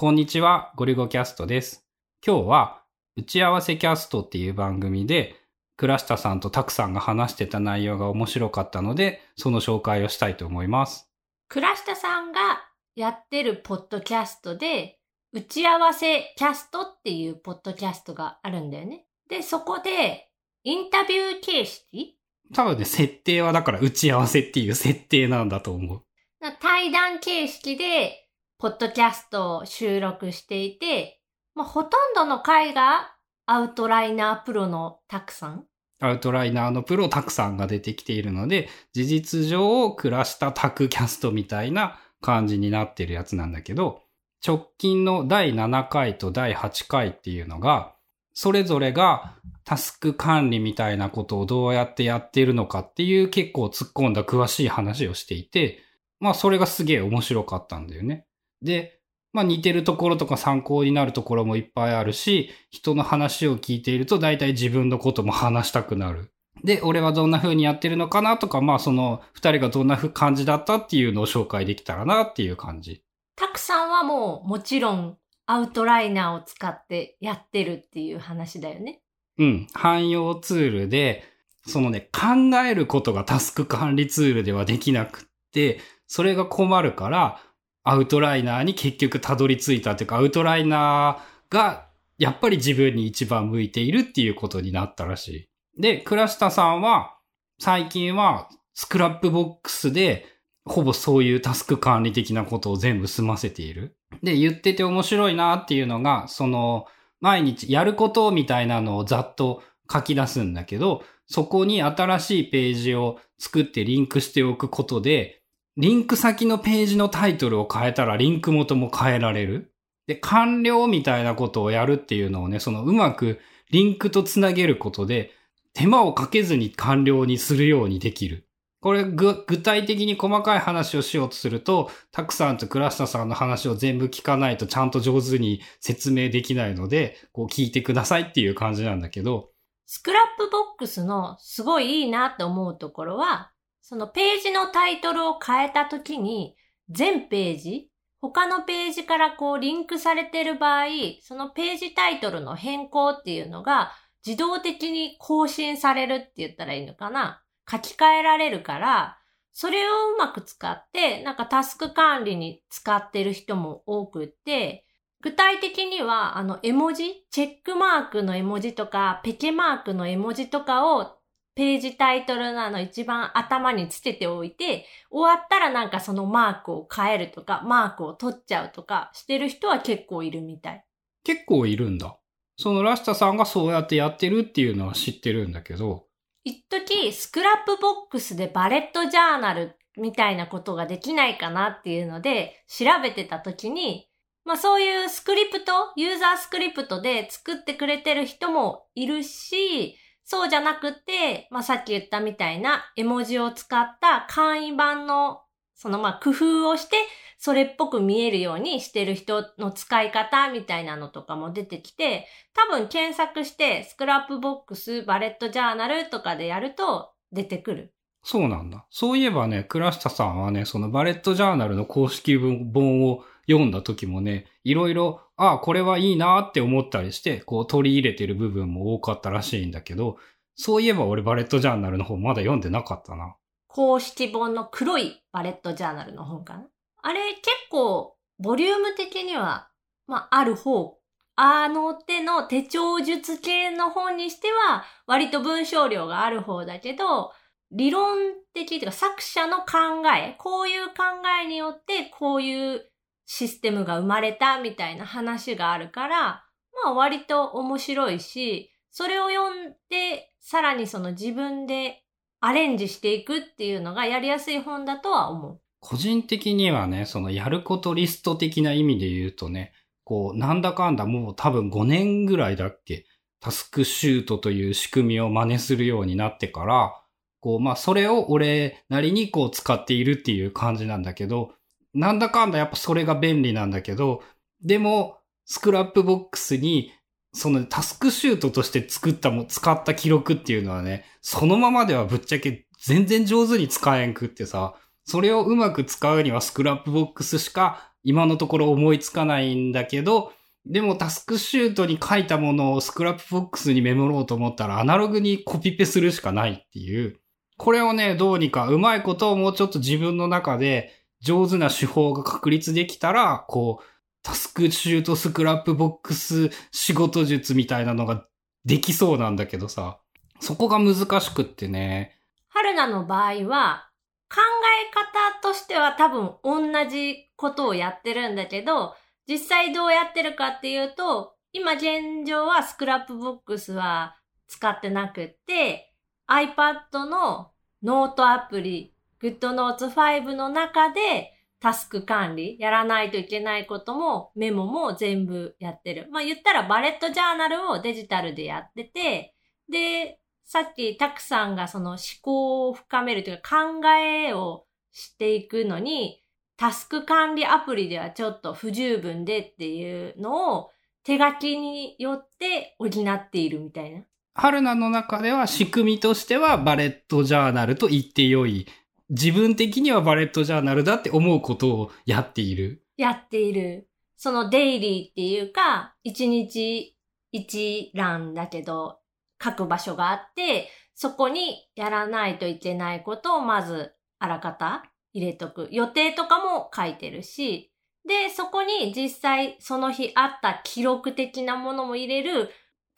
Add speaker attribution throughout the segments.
Speaker 1: こんにちは、ゴリゴキャストです。今日は、打ち合わせキャストっていう番組で、倉下さんとたくさんが話してた内容が面白かったので、その紹介をしたいと思います。
Speaker 2: 倉下さんがやってるポッドキャストで、打ち合わせキャストっていうポッドキャストがあるんだよね。で、そこで、インタビュー形式？
Speaker 1: 多分ね、設定はだから打ち合わせっていう設定なんだと思う。
Speaker 2: な対談形式で、ポッドキャストを収録していて、まあ、ほとんどの回がアウトライナープロのたくさん。
Speaker 1: アウトライナーのプロたくさんが出てきているので、事実上、倉下タクキャストみたいな感じになってるやつなんだけど、直近の第7回と第8回っていうのが、それぞれがタスク管理みたいなことをどうやってやっているのかっていう結構突っ込んだ詳しい話をしていて、まあそれがすげえ面白かったんだよね。で、まあ似てるところとか参考になるところもいっぱいあるし、人の話を聞いていると大体自分のことも話したくなる。で、俺はどんな風にやってるのかなとか、まあその二人がどんな感じだったっていうのを紹介できたらなっていう感じ。
Speaker 2: たくさんはもうもちろんアウトライナーを使ってやってるっていう話だよね。
Speaker 1: うん。汎用ツールで、そのね、考えることがタスク管理ツールではできなくって、それが困るから、アウトライナーに結局たどり着いたっていうか、アウトライナーがやっぱり自分に一番向いているっていうことになったらしい。で、倉下さんは、最近は Scrapbox で、ほぼそういうタスク管理的なことを全部済ませている。で、言ってて面白いなっていうのが、その、毎日やることみたいなのをざっと書き出すんだけど、そこに新しいページを作ってリンクしておくことで、リンク先のページのタイトルを変えたらリンク元も変えられる？で、完了みたいなことをやるっていうのをね、そのうまくリンクとつなげることで、手間をかけずに完了にするようにできる。これ具体的に細かい話をしようとすると、たくさんと倉下さんの話を全部聞かないとちゃんと上手に説明できないので、こう聞いてくださいっていう感じなんだけど。
Speaker 2: Scrapbox のすごいいいなって思うところは、そのページのタイトルを変えたときに、全ページ、他のページからこうリンクされてる場合、そのページタイトルの変更っていうのが自動的に更新されるって言ったらいいのかな。書き換えられるから、それをうまく使って、なんかタスク管理に使ってる人も多くって、具体的には、あの、絵文字チェックマークの絵文字とか、ペケマークの絵文字とかを、ページタイトルなの一番頭につけておいて、終わったらなんかそのマークを変えるとか、マークを取っちゃうとかしてる人は結構いるみたい。
Speaker 1: 結構いるんだ。その倉下さんがそうやってやってるっていうのは知ってるんだけど、
Speaker 2: 一時 Scrapbox でバレットジャーナルみたいなことができないかなっていうので調べてた時に、まあそういうスクリプト、ユーザースクリプトで作ってくれてる人もいるし、そうじゃなくて、まあさっき言ったみたいな絵文字を使った簡易版のそのま工夫をしてそれっぽく見えるようにしてる人の使い方みたいなのとかも出てきて、多分検索して Scrapbox、バレットジャーナルとかでやると出てくる。
Speaker 1: そうなんだ。そういえばね、倉下さんはね、そのバレットジャーナルの公式本を読んだ時もね、いろいろ、ああ、これはいいなって思ったりして、こう取り入れてる部分も多かったらしいんだけど、そういえば俺バレットジャーナルの方まだ読んでなかったな。
Speaker 2: 公式本の黒いバレットジャーナルの本かな？あれ結構、ボリューム的には、まあ、ある方。あの手の手帳術系の本にしては、割と文章量がある方だけど、理論的というか作者の考え、こういう考えによってこういうシステムが生まれたみたいな話があるから、まあ割と面白いし、それを読んで、さらにその自分でアレンジしていくっていうのがやりやすい本だとは思う。
Speaker 1: 個人的にはね、そのやることリスト的な意味で言うとね、こう、なんだかんだもう多分5年ぐらいだっけ、タスクシュートという仕組みを真似するようになってから、こう、まあ、それを俺なりにこう使っているっていう感じなんだけど、なんだかんだやっぱそれが便利なんだけど、でも、 Scrapbox に、その TaskChute として作ったも、使った記録っていうのはね、そのままではぶっちゃけ全然上手に使えんくってさ、それをうまく使うには Scrapbox しか今のところ思いつかないんだけど、でも TaskChute に書いたものを Scrapbox にメモろうと思ったらアナログにコピペするしかないっていう。これをね、どうにかうまいことをもうちょっと自分の中で上手な手法が確立できたら、こう、 TaskChute Scrapbox 仕事術みたいなのができそうなんだけどさ、そこが難しくってね。
Speaker 2: 春菜の場合は、考え方としては多分同じことをやってるんだけど、実際どうやってるかっていうと、今現状は Scrapbox は使ってなくて、iPad のノートアプリ、GoodNotes 5の中でタスク管理、やらないといけないこともメモも全部やってる。まあ言ったらバレットジャーナルをデジタルでやってて、で、さっきたくさんがその思考を深めるというか考えをしていくのに、タスク管理アプリではちょっと不十分でっていうのを手書きによって補っているみたいな。
Speaker 1: 春菜の中では仕組みとしてはバレットジャーナルと言ってよい自分的にはバレットジャーナルだって思うことをやっている。
Speaker 2: やっている。そのデイリーっていうか、一日一覧だけど、書く場所があって、そこにやらないといけないことをまずあらかた入れとく。予定とかも書いてるし、で、そこに実際その日あった記録的なものも入れる、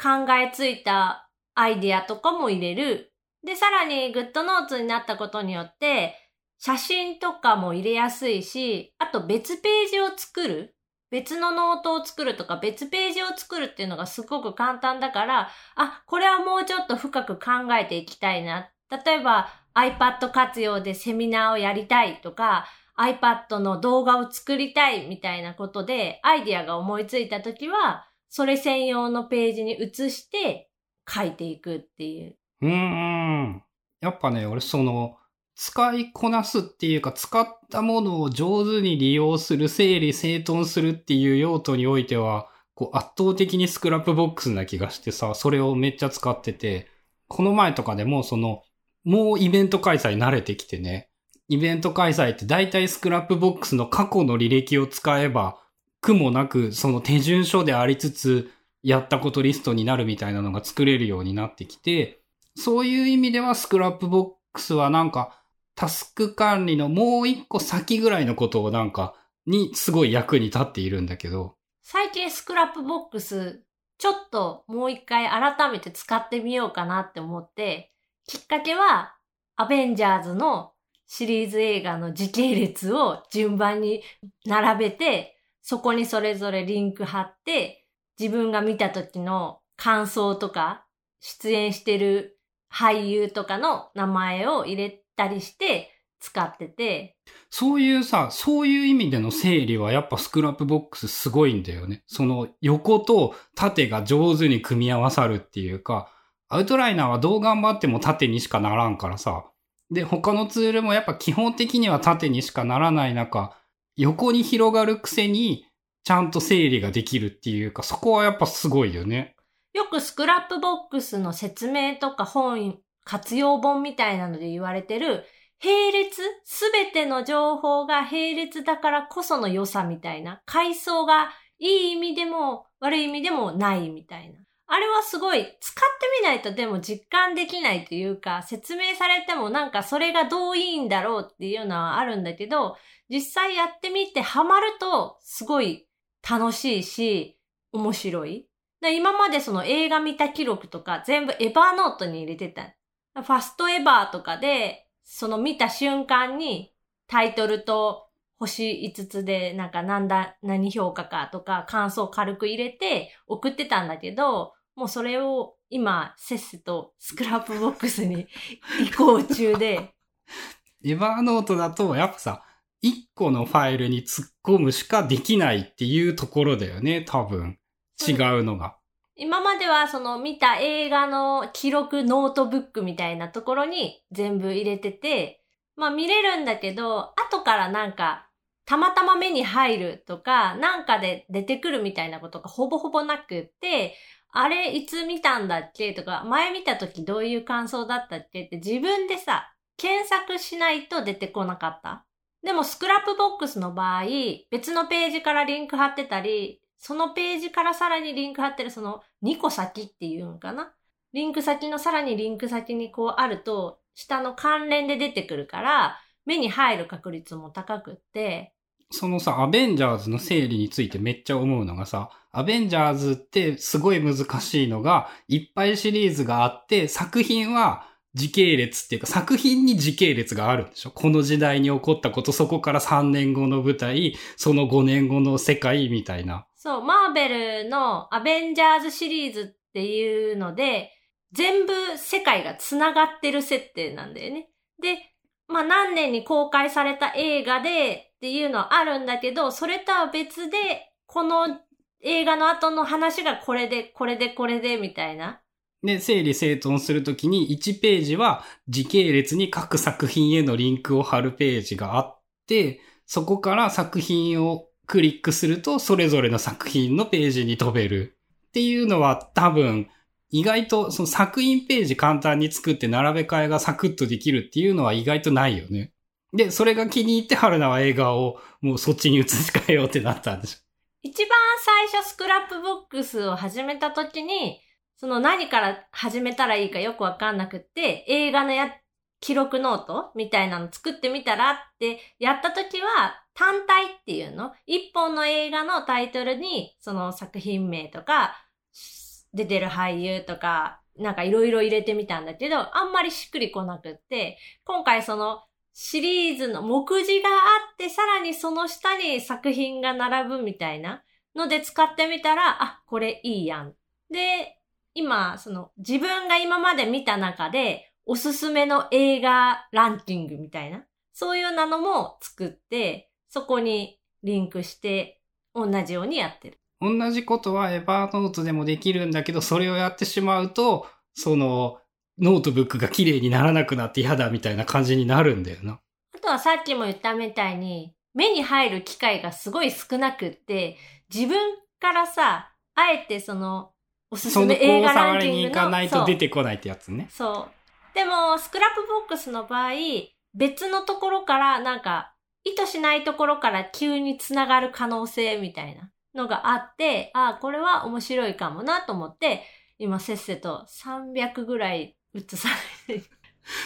Speaker 2: 考えついたアイディアとかも入れる、で、さらに GoodNotes になったことによって、写真とかも入れやすいし、あと別ページを作る。別のノートを作るとか別ページを作るっていうのがすごく簡単だから、あ、これはもうちょっと深く考えていきたいな。例えば iPad 活用でセミナーをやりたいとか、iPad の動画を作りたいみたいなことでアイディアが思いついたときは、それ専用のページに移して書いていくっていう。
Speaker 1: うん。やっぱね、俺その、使いこなすっていうか、使ったものを上手に利用する、整理整頓するっていう用途においては、こう圧倒的に Scrapbox な気がしてさ、それをめっちゃ使ってて、この前とかでもその、もうイベント開催慣れてきてね、イベント開催って大体 Scrapbox の過去の履歴を使えば、苦もなくその手順書でありつつ、やったことリストになるみたいなのが作れるようになってきて、そういう意味では Scrapbox はなんかタスク管理のもう一個先ぐらいのことをなんかにすごい役に立っているんだけど。
Speaker 2: 最近 Scrapbox ちょっともう一回改めて使ってみようかなって思って、きっかけはアベンジャーズのシリーズ映画の時系列を順番に並べて、そこにそれぞれリンク貼って、自分が見た時の感想とか、出演してる俳優とかの名前を入れたりして使ってて。
Speaker 1: そういうさ、そういう意味での整理はやっぱ Scrapbox すごいんだよね。その横と縦が上手に組み合わさるっていうか、アウトライナーはどう頑張っても縦にしかならんからさ。で、他のツールもやっぱ基本的には縦にしかならない中、横に広がるくせにちゃんと整理ができるっていうか、そこはやっぱすごいよね。
Speaker 2: よく Scrapbox の説明とか本、活用本みたいなので言われてる、並列すべての情報が並列だからこその良さみたいな。階層がいい意味でも悪い意味でもないみたいな。あれはすごい使ってみないとでも実感できないというか、説明されてもなんかそれがどういいんだろうっていうのはあるんだけど、実際やってみてハマるとすごい楽しいし、面白い。で今までその映画見た記録とか全部エバーノートに入れてた。ファストエバーとかで、その見た瞬間にタイトルと星5つでなんか何だ、何評価かとか感想を軽く入れて送ってたんだけど、もうそれを今せっせと Scrapbox に 移行中で。
Speaker 1: Evernote だとやっぱさ、1個のファイルに突っ込むしかできないっていうところだよね、多分。違うのが。
Speaker 2: 今まではその見た映画の記録ノートブックみたいなところに全部入れてて、まあ見れるんだけど、後からなんかたまたま目に入るとか、なんかで出てくるみたいなことがほぼほぼなくって、あれいつ見たんだっけとか、前見た時どういう感想だったっけって自分でさ、検索しないと出てこなかった。でも Scrapbox の場合、別のページからリンク貼ってたり、そのページからさらにリンク貼ってるその2個先っていうんかな？リンク先のさらにリンク先にこうあると、下の関連で出てくるから、目に入る確率も高くって、
Speaker 1: そのさ、アベンジャーズの整理についてめっちゃ思うのがさ、アベンジャーズってすごい難しいのが、いっぱいシリーズがあって、作品は時系列っていうか、作品に時系列があるんでしょ？この時代に起こったこと、そこから3年後の舞台、その5年後の世界みたいな。
Speaker 2: そう、マーベルのアベンジャーズシリーズっていうので、全部世界が繋がってる設定なんだよね。で、まあ何年に公開された映画でっていうのはあるんだけど、それとは別で、この映画の後の話がこれで、これで、これで、みたいな。
Speaker 1: で、整理整頓するときに1ページは時系列に各作品へのリンクを貼るページがあって、そこから作品をクリックするとそれぞれの作品のページに飛べるっていうのは多分意外とその作品ページ簡単に作って並べ替えがサクッとできるっていうのは意外とないよね。で、それが気に入って春菜は映画をもうそっちに移し替えようってなったんでしょ。
Speaker 2: 一番最初スクラップボックスを始めた時に、その何から始めたらいいかよくわかんなくって、映画のや、記録ノートみたいなの作ってみたらってやった時は、単体っていうの？一本の映画のタイトルに、その作品名とか、出てる俳優とか、なんかいろいろ入れてみたんだけど、あんまりしっくりこなくって、今回そのシリーズの目次があって、さらにその下に作品が並ぶみたいなので使ってみたら、あ、これいいやん。で、今、その自分が今まで見た中でおすすめの映画ランキングみたいな、そういうなのも作って、そこにリンクして同じようにやってる。
Speaker 1: 同じことは Evernote でもできるんだけど、それをやってしまうと、その、ノートブックが綺麗にならなくなって嫌だみたいな感じになるんだよな。
Speaker 2: あとはさっきも言ったみたいに、目に入る機会がすごい少なくって、自分からさ、あえてその、おすす
Speaker 1: その
Speaker 2: め映画ランキング
Speaker 1: に行かないと出てこないってやつね。
Speaker 2: そう。でも、スクラップボックスの場合、別のところから、なんか、意図しないところから急につながる可能性みたいなのがあって、ああ、これは面白いかもなと思って、今せっせと300ぐらい写されて、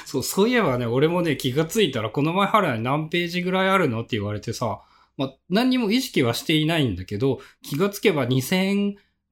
Speaker 1: そう、そういえばね、俺もね、気がついたら、この前春菜に何ページぐらいあるのって言われてさ、まあ、何にも意識はしていないんだけど、気がつけば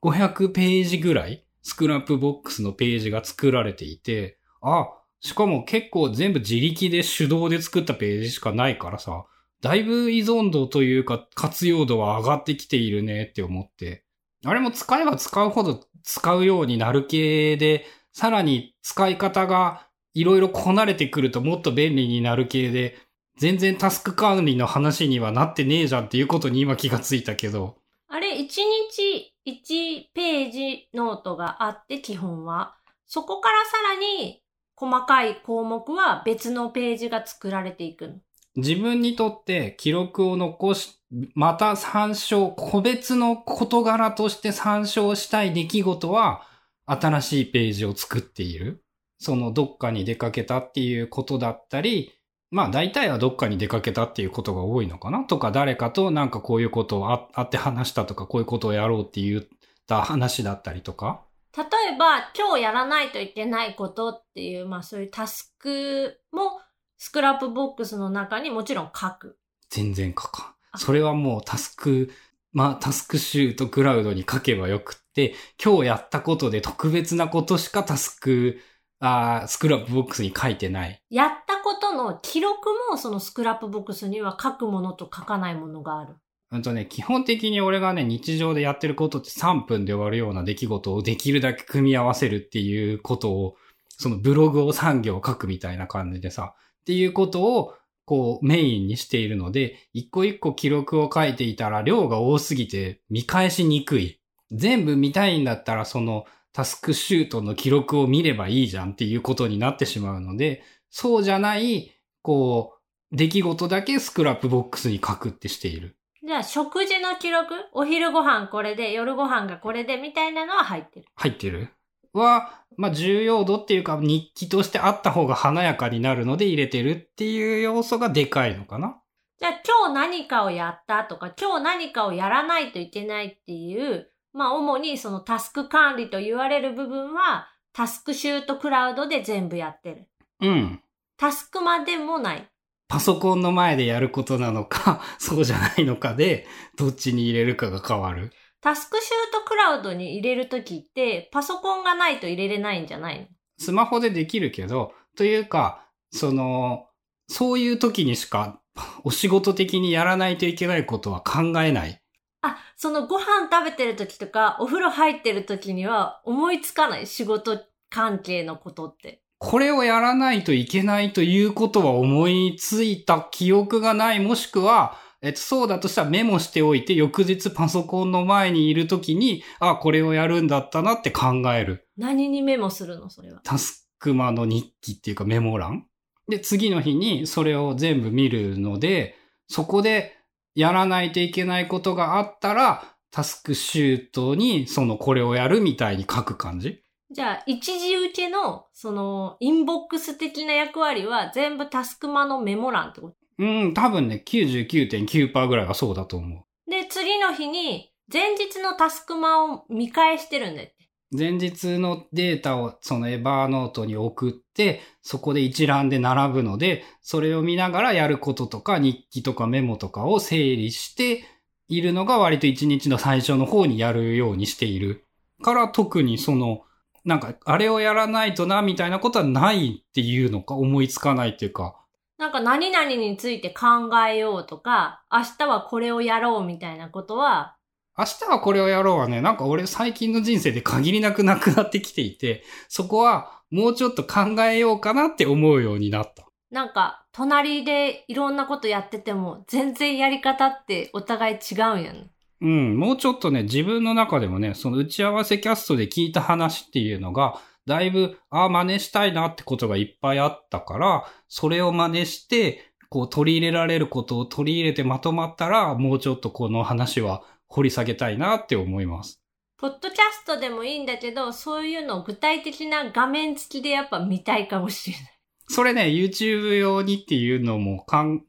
Speaker 1: 500ページぐらい、スクラップボックスのページが作られていて、あ、しかも結構全部自力で手動で作ったページしかないからさ、だいぶ依存度というか活用度は上がってきているねって思って。あれも使えば使うほど使うようになる系で、さらに使い方がいろいろこなれてくるともっと便利になる系で、全然タスク管理の話にはなってねえじゃんっていうことに今気がついたけど、
Speaker 2: あれ、1日1ページノートがあって、基本は。そこからさらに、細かい項目は別のページが作られていく。
Speaker 1: 自分にとって記録を残し、また参照、個別の事柄として参照したい出来事は、新しいページを作っている。そのどっかに出かけたっていうことだったり、まあ大体はどっかに出かけたっていうことが多いのかなとか誰かとなんかこういうことをあ会って話したとかこういうことをやろうって言った話だったりとか。
Speaker 2: 例えば、今日やらないといけないことっていう、まあそういうタスクも、 Scrapbox の中にもちろん書く。
Speaker 1: 全然書かん。
Speaker 2: あ
Speaker 1: それはもうタスク、まあ TaskChute Cloud に書けばよくって、今日やったことで特別なことしかタスク、あー Scrapbox に書いてない。
Speaker 2: やったことの記録もその Scrapbox には書くものと書かないものがある。
Speaker 1: うんとね、基本的に俺がね、日常でやってることって3分で終わるような出来事をできるだけ組み合わせるっていうことを、そのブログを3行書くみたいな感じでさ、っていうことを、こうメインにしているので、一個一個記録を書いていたら量が多すぎて見返しにくい。全部見たいんだったらその TaskChute の記録を見ればいいじゃんっていうことになってしまうので、そうじゃない、こう、出来事だけ Scrapbox に書くってしている。
Speaker 2: じゃあ、食事の記録？お昼ご飯これで、夜ご飯がこれで、みたいなのは入ってる。
Speaker 1: 入ってるは、まあ、重要度っていうか日記としてあった方が華やかになるので入れてるっていう要素がでかいのかな
Speaker 2: じゃあ今日何かをやったとか、今日何かをやらないといけないっていう、まあ主にそのタスク管理と言われる部分は、 TaskChute Cloud で全部やってる。
Speaker 1: うん。
Speaker 2: タスクまでもない。
Speaker 1: パソコンの前でやることなのか、そうじゃないのかで、どっちに入れるかが変わる？
Speaker 2: タスクシュートクラウドに入れるときって、パソコンがないと入れれないんじゃないの？
Speaker 1: スマホでできるけど、というか、その、そういう時にしか、お仕事的にやらないといけないことは考えない。
Speaker 2: あ、そのご飯食べてるときとか、お風呂入ってるときには思いつかない仕事関係のことって。
Speaker 1: これをやらないといけないということは思いついた記憶がない、もしくは、えっと、そうだとしたらメモしておいて、翌日パソコンの前にいるときに、あ、これをやるんだったなって考える。
Speaker 2: 何にメモするのそれは？
Speaker 1: タスクマの日記っていうかメモ欄で、次の日にそれを全部見るので、そこでやらないといけないことがあったら、タスクシュートにそのこれをやるみたいに書く感じ
Speaker 2: じゃあ、一時受けの、その、インボックス的な役割は全部タスクマのメモ欄ってこと？
Speaker 1: うん、多分ね、99.9%ぐらいはそうだと思う。
Speaker 2: で、次の日に、前日のタスクマを見返してるんだって。
Speaker 1: 前日のデータをそのエバーノートに送って、そこで一覧で並ぶので、それを見ながらやることとか日記とかメモとかを整理しているのが割と一日の最初の方にやるようにしている。から特にその、なんか、あれをやらないとな、みたいなことはないっていうのか、思いつかないっていうか、
Speaker 2: なんか何々について考えようとか、明日はこれをやろうみたいなことは、
Speaker 1: 明日はこれをやろうはね、なんか俺最近の人生で限りなくなくなってきていて、そこはもうちょっと考えようかなって思うようになった。
Speaker 2: なんか、隣でいろんなことやってても、全然やり方ってお互い違うんやね。
Speaker 1: うん、もうちょっとね、自分の中でもね、その打ち合わせキャストで聞いた話っていうのが、だいぶ、ああ、真似したいなってことがいっぱいあったから、それを真似して、こう取り入れられることを取り入れてまとまったら、もうちょっとこの話は掘り下げたいなって思います。
Speaker 2: ポッドキャストでもいいんだけど、そういうのを具体的な画面付きでやっぱ見たいかもしれない。
Speaker 1: それね、YouTube 用にっていうのも考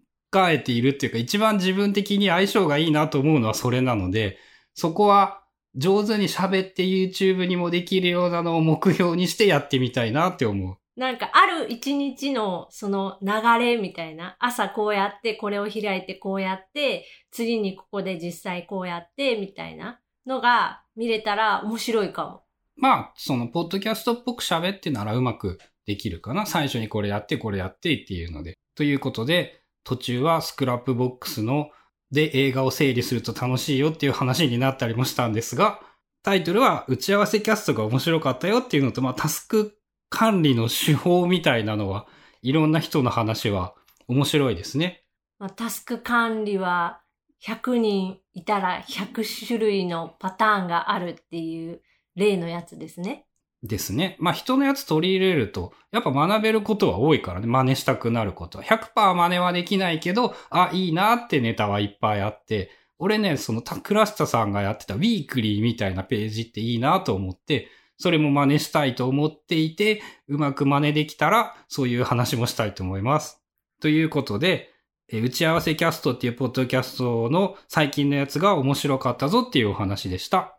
Speaker 1: えているっていうか、一番自分的に相性がいいなと思うのはそれなので、そこは上手に喋って YouTube にもできるようなのを目標にしてやってみたいなって思う。
Speaker 2: なんかある一日のその流れみたいな、朝こうやって、これを開いてこうやって、次にここで実際こうやって、みたいなのが見れたら面白いかも。
Speaker 1: まあ、その、ポッドキャストっぽく喋ってならうまくできるかな。最初にこれやって、これやってっていうので。ということで、途中は Scrapbox の、で映画を整理すると楽しいよっていう話になったりもしたんですが、タイトルは打ち合わせキャストが面白かったよっていうのと、まあ、タスク管理の手法みたいなのは、いろんな人の話は面白いですね。
Speaker 2: まあ、タスク管理は100人いたら100種類のパターンがあるっていう例のやつですね。
Speaker 1: ですね。まあ人のやつ取り入れると、やっぱ学べることは多いからね。真似したくなることは。100%真似はできないけど、あ、いいなってネタはいっぱいあって、俺ね、そのタクラスタさんがやってたウィークリーみたいなページっていいなと思って、それも真似したいと思っていて、うまく真似できたら、そういう話もしたいと思います。ということで、え打ち合わせキャストっていうポッドキャストの最近のやつが面白かったぞっていうお話でした。